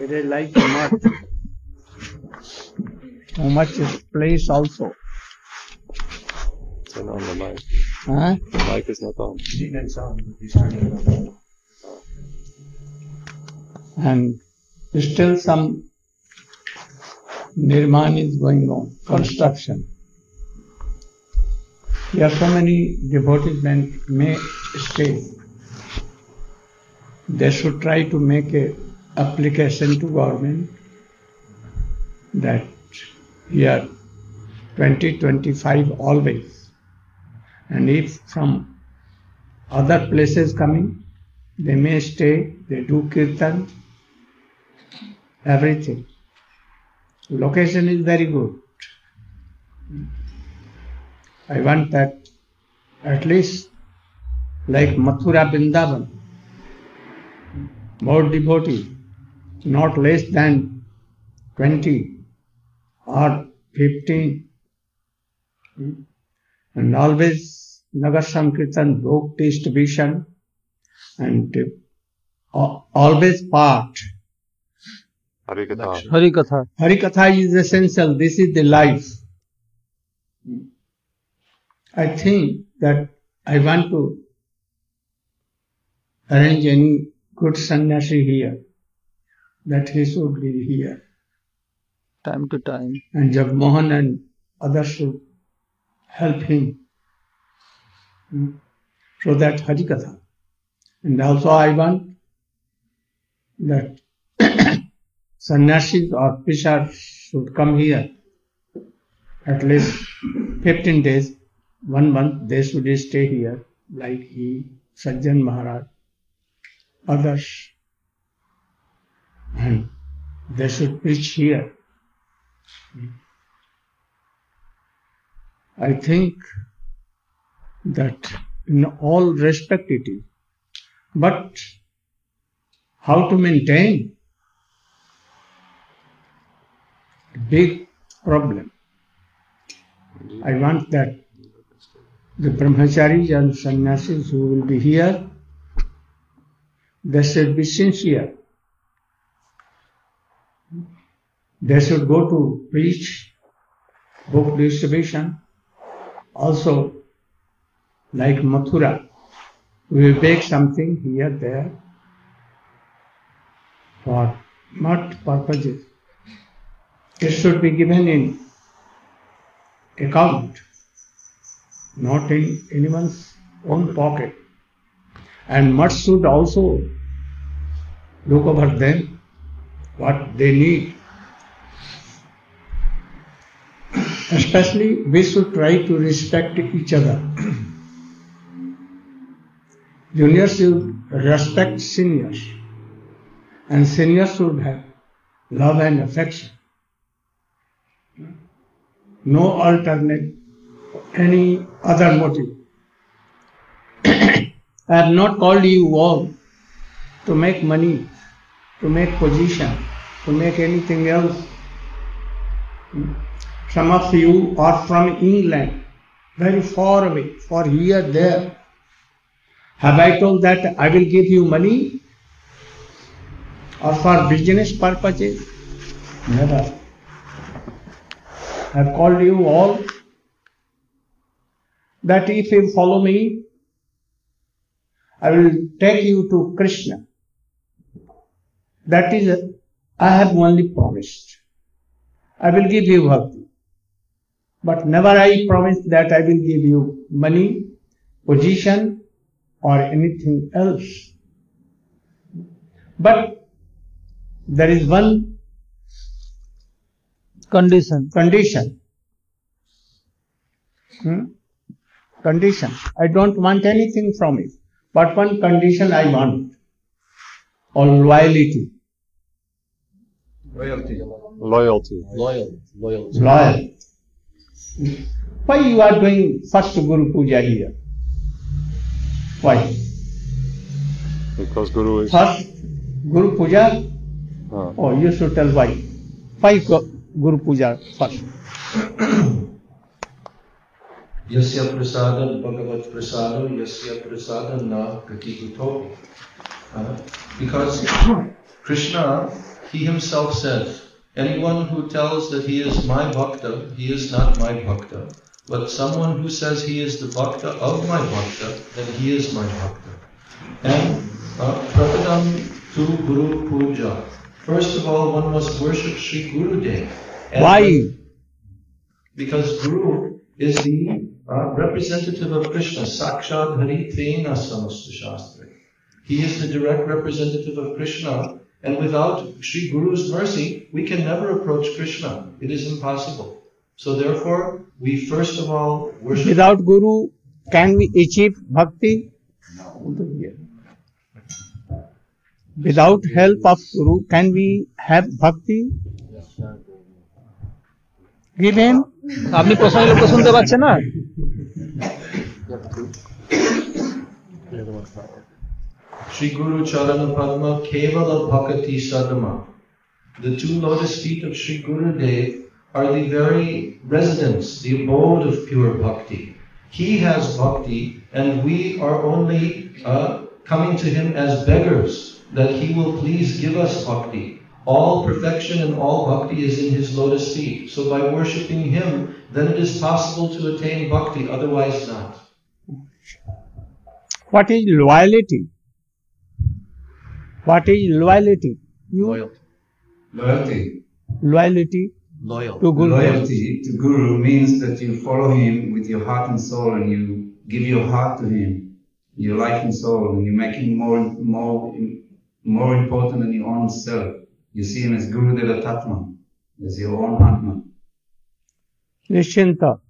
It is like a mutt. Too much is place also. Turn on the mic. Huh? The mic is not on. And still some nirman is going on, construction. Here so many devotees men may stay. They should try to make a application to government that here 2025 always. And if from other places coming, they may stay, they do kirtan, everything. Location is very good. I want that at least like Mathura Vrindavan, more devotee, not less than 20 or 15. And always Nagar Sankirtan book distribution and uh, always part. Harikatha. Hari Katha. Harikatha is essential. This is the life. I think that I want to arrange any good sannyasi here, that he should be here. Time to time. And Jagmohan and others should help him. Hmm. So that Harikatha. And also I want that sannyasis or preachers should come here at least 15 days, one month they should stay here like he, Sajjan Maharaj, others. And they should preach here. I think that in all respect it is. But how to maintain? Big problem. I want that the brahmacharis and sannyasis who will be here, they should be sincere. They should go to preach, book distribution. Also, like Mathura, we bake something here, there, for not purposes. It should be given in account, not in anyone's own pocket. And much should also look over them, what they need. Especially, we should try to respect each other. Juniors should respect seniors, and seniors should have love and affection. No alternate, any other motive. I have not called you all to make money, to make position, to make anything else. Some of you are from England, very far away, for here, there. Have I told that I will give you money or for business purposes? Never. I have called you all that if you follow me, I will take you to Krishna. That is, I have only promised. I will give you bhakti. But never I promise that I will give you money, position, or anything else. But there is one Condition. condition. Hmm? Condition. I don't want anything from it. But one condition I want. Or loyalty. Loyalty. Loyalty. Loyal. Loyalty. Loyal. Why you are doing first Guru Puja here? Why? Because Guru is. First Guru Puja? Uh, Oh, you should tell why. Why Guru Puja first? Yasya prasadam bhagavat prasadam yasya prasadam na pratikuto. Uh, because Krishna he himself said, Anyone who tells that he is my bhakta, he is not my bhakta. But someone who says he is the bhakta of my bhakta, then he is my bhakta. And uh, Prapadam to Guru Puja. First of all, one must worship Sri Guru Dev. Why? Because Guru is the uh, representative of Krishna, Sakshat Hari Tena Samasta Shastra. He is the direct representative of Krishna, and without Sri Guru's mercy, we can never approach Krishna. It is impossible. So therefore, we first of all worship. Without Guru, can we achieve bhakti? Without help of Guru, can we have bhakti? Give him. আপনি প্রশ্ন লোকটা শুনতে পাচ্ছেন না Sri Guru Charana Padma Kevala Bhakati Sadana. The two lotus feet of Sri Guru Dev are the very residence, the abode of pure bhakti. He has bhakti, and we are only uh, coming to him as beggars, that he will please give us bhakti. All perfection and all bhakti is in his lotus feet. So by worshipping him, then it is possible to attain bhakti, otherwise not. What is loyalty? What is loyalty? You Loyalty. Loyalty. loyalty Loyal. to Guru. Loyalty to Guru means that you follow him with your heart and soul and you give your heart to him, your life and soul, and you make him more, more, more important than your own self. You see him as Guru Deva Tatma, as your own Atma. Nishinta.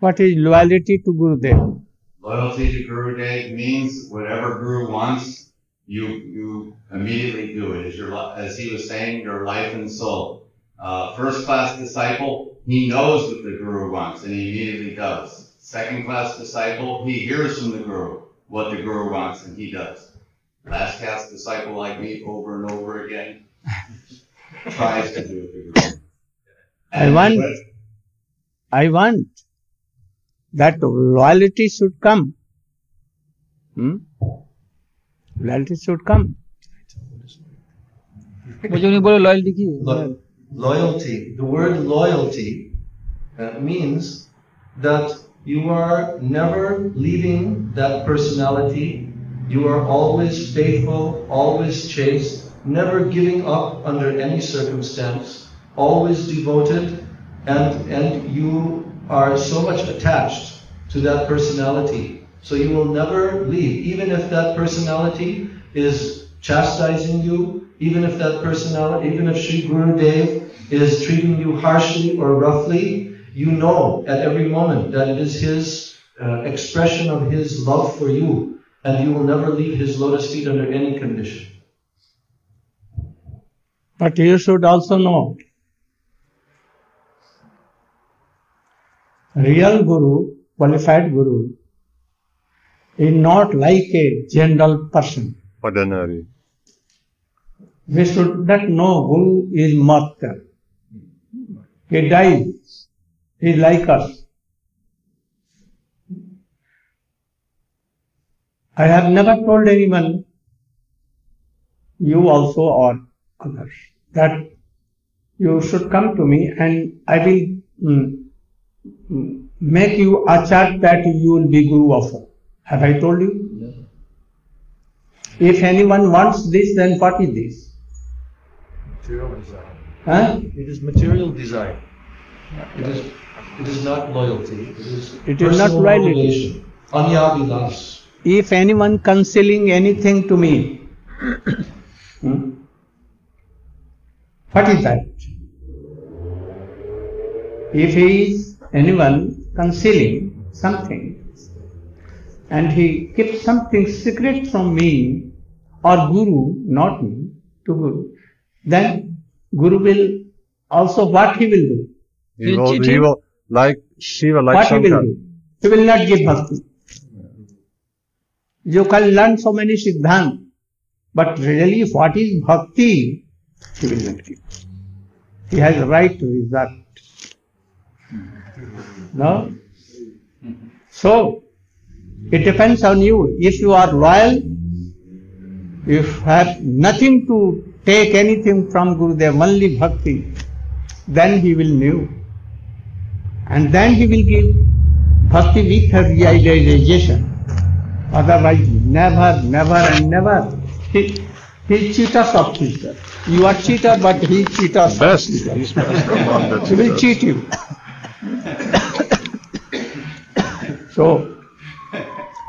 What is loyalty to Guru Gurudev? Loyalty to Guru Dev means whatever Guru wants, you you immediately do it. As your as he was saying, your life and soul. Uh, first class disciple, he knows what the Guru wants and he immediately does. Second class disciple, he hears from the Guru what the Guru wants and he does. Last class disciple like me, over and over again, tries to do what the Guru. I want, I want that loyalty should come. Hmm? loyalty should come. Loyalty. The word loyalty uh, means that you are never leaving that personality. You are always faithful, always chaste, never giving up under any circumstance, always devoted, and, and you are so much attached to that personality so you will never leave, even if that personality is chastising you, even if that personality, even if Sri Guru Dev is treating you harshly or roughly, you know at every moment that it is his uh, expression of his love for you, and you will never leave his lotus feet under any condition. But you should also know real Guru, qualified Guru, is not like a general person. Ordinary. We should not know who is master. He dies. He is like us. I have never told anyone, you also or others, that you should come to me and I will mm, mm, make you achar that you will be Guru of all. Have I told you? If anyone wants this, then what is this? Material desire. Huh? It is material desire. It is, it is not loyalty. It is It is not loyalty. Anyavilas. If anyone concealing anything to me, hmm, what is that? If he is anyone concealing something and he keeps something secret from me or Guru, not me, to Guru, then Guru will also what he will do? He You will, cheat he will, like Shiva, like what he will do? He will not give bhakti. You can learn so many siddhant, but really what is bhakti? He will not give. He has right to result. No? So, it depends on you. If you are loyal, you have nothing to take anything from Gurudev, only bhakti, then he will know. And then he will give bhakti with her realization. Otherwise, never, never and never. He, he cheat us of cheater. You are cheater, but he cheat us Best. cheater. He's best. Come on, that's He will cheat you. so,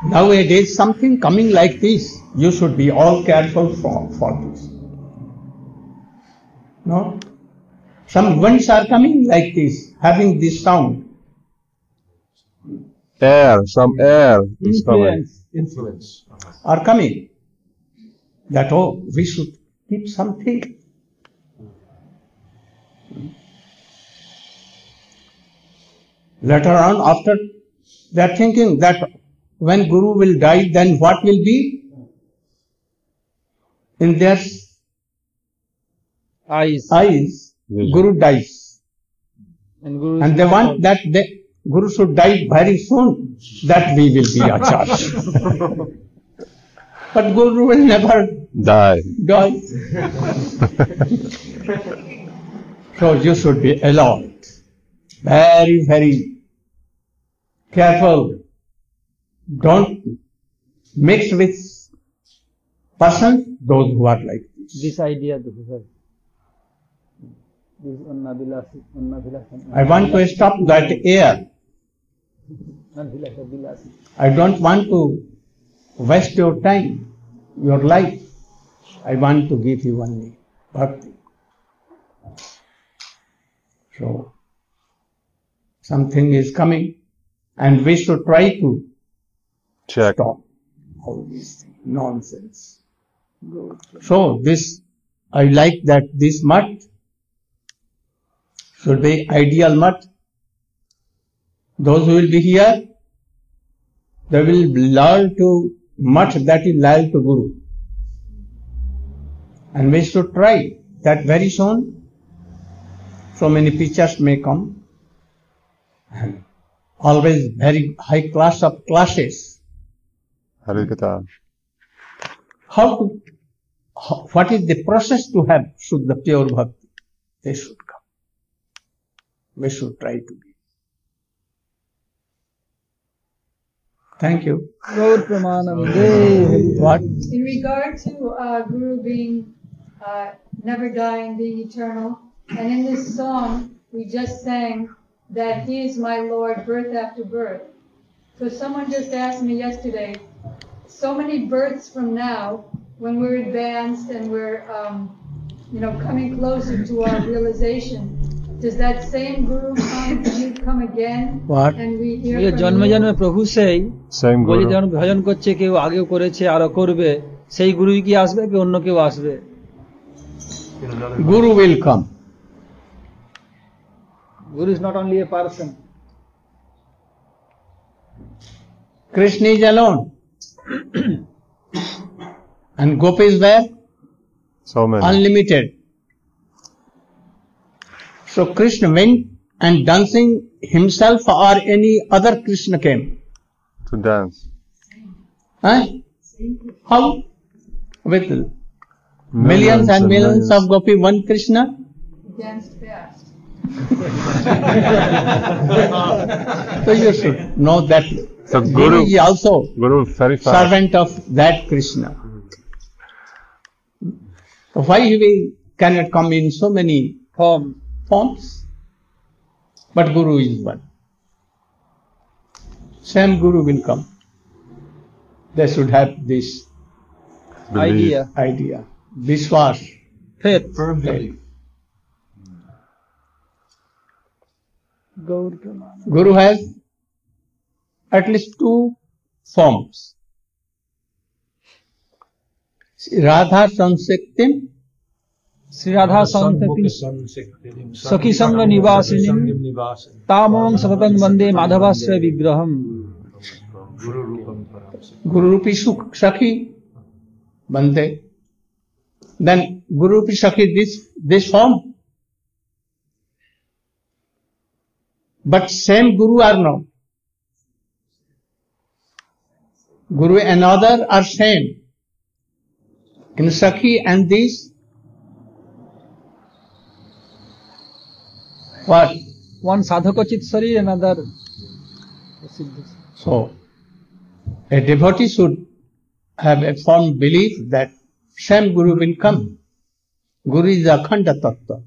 nowadays something coming like this, you should be all careful for, for this. No? Some winds are coming like this, having this sound. Air, some air is coming. Influence. Are coming. That, oh, we should keep something. Later on, after they are thinking that when Guru will die, then what will be? In their eyes eyes, Vision. Guru dies. and guru And they want that they, Guru should die very soon, that we will be acharya. but Guru will never Die. die. so you should be alert, very, very careful. Don't mix with persons those who are like this. this idea this is her. this annabilasi annabilasi I want to stop that air. I don't want to waste your time, your life. I want to give you only bhakti. So, something is coming and we should try to Check. stop all this nonsense. So, this, I like that this mutt should be ideal mutt. Those who will be here, they will learn to much that is loyal to Guru. And we should try that very soon. So many teachers may come. And always very high class of classes. Harikatha. How to, how, what is the process to have Shuddha pure bhakti? They should come. We should try to be. Thank you. gaur pramanam What? In regard to uh, Guru being uh, never dying, being eternal, and in this song we just sang that He is my Lord, birth after birth. So someone just asked me yesterday, so many births from now, when we're advanced and we're, um, you know, coming closer to our realization, does that same Guru come, you come again? What? And we hear বলে from জন্মে you? জন্মে প্রভু সেই Same বলি Guru. যেমন ভজন করছে কেউ আগেও করেছে আরো করবে সেই গুরুই কি আসবে কি অন্য কেউ আসবে Guru will come. Guru is not only a person Krishna is alone. and Gopis were So many. unlimited. So Krishna went and dancing himself or any other Krishna came. to dance. Huh? How? With millions, and millions, of gopi, one Krishna? Danced fast. So you should know that. So Guru also Guru Sarifas. servant of that Krishna. So why we cannot come in so many form, forms? But Guru is one. Same Guru will come. They should have this Believe. idea. Idea. Vishwas. Faith. Firm belief. Guru has at least two forms. Radha Sansektim, Sri Radha Sansektim, Sakhi Sangha Nivasinim, Tamam Satatang Vande Madhavasya Vigraham, Guru Rupi Sakhi Vande. Then Guru Rupi Sakhi, this, this form. But same Guru are now. Guru and other are same? In Sakhi and this, what? One sadhaka chitsari, another. So, a devotee should have a firm belief that same Guru will come. Guru is Akhanda Tattva,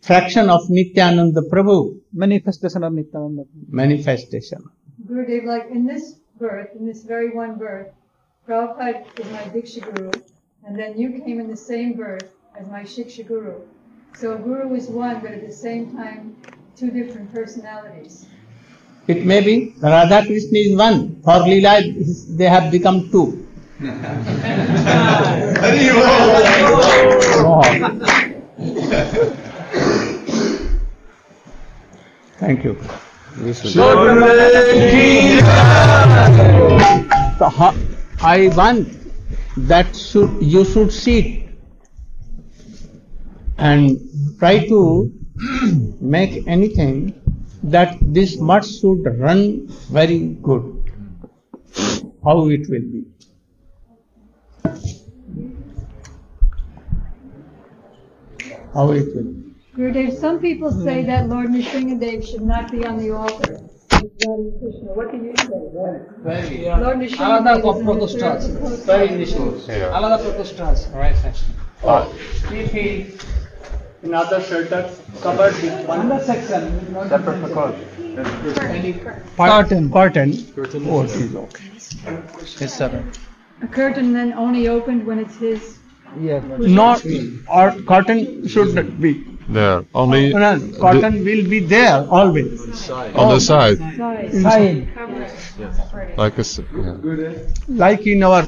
fraction of Nityananda Prabhu, Manifestation of Nityananda. manifestation. Gurudev, like in this birth, in this very one birth, Prabhupada is my Diksha Guru, and then you came in the same birth as my Shiksha Guru. So a Guru is one, but at the same time, two different personalities. It may be Radha Krishna is one, for Leela they have become two. Thank you. So, ho- I want that should, you should sit and try to make anything that this mutt should run very good. How it will be. How it will be. Gurudev, some people say that Lord Nrisimhadev should not be on the altar. What do you say? Lord very initial if he covered curtain. curtain. curtain? A curtain then only opened when it's his. Yeah. Not our curtain should be there. Only oh, cotton, cotton will be there always. On, on the oh. side. side. Like a yeah. like in our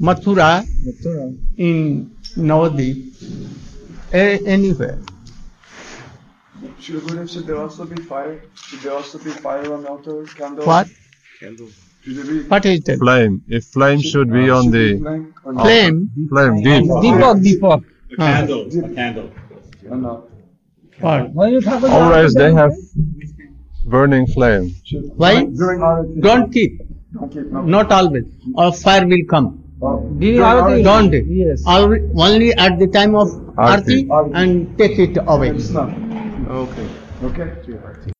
Mathura, in Navadvip, anywhere. Should there also be fire? Should there also be fire on altar, candle? What? Candle. What is that? Flame. If flame should, should be uh, on should the be flame, flame, flame, deep. deep. A candle, a candle. No, no. They have burning flame. Why? Don't keep. Don't keep. Not always. Or fire will come. Oh. During don't. Yes. Only at the time of arti and take it away. Okay. Okay.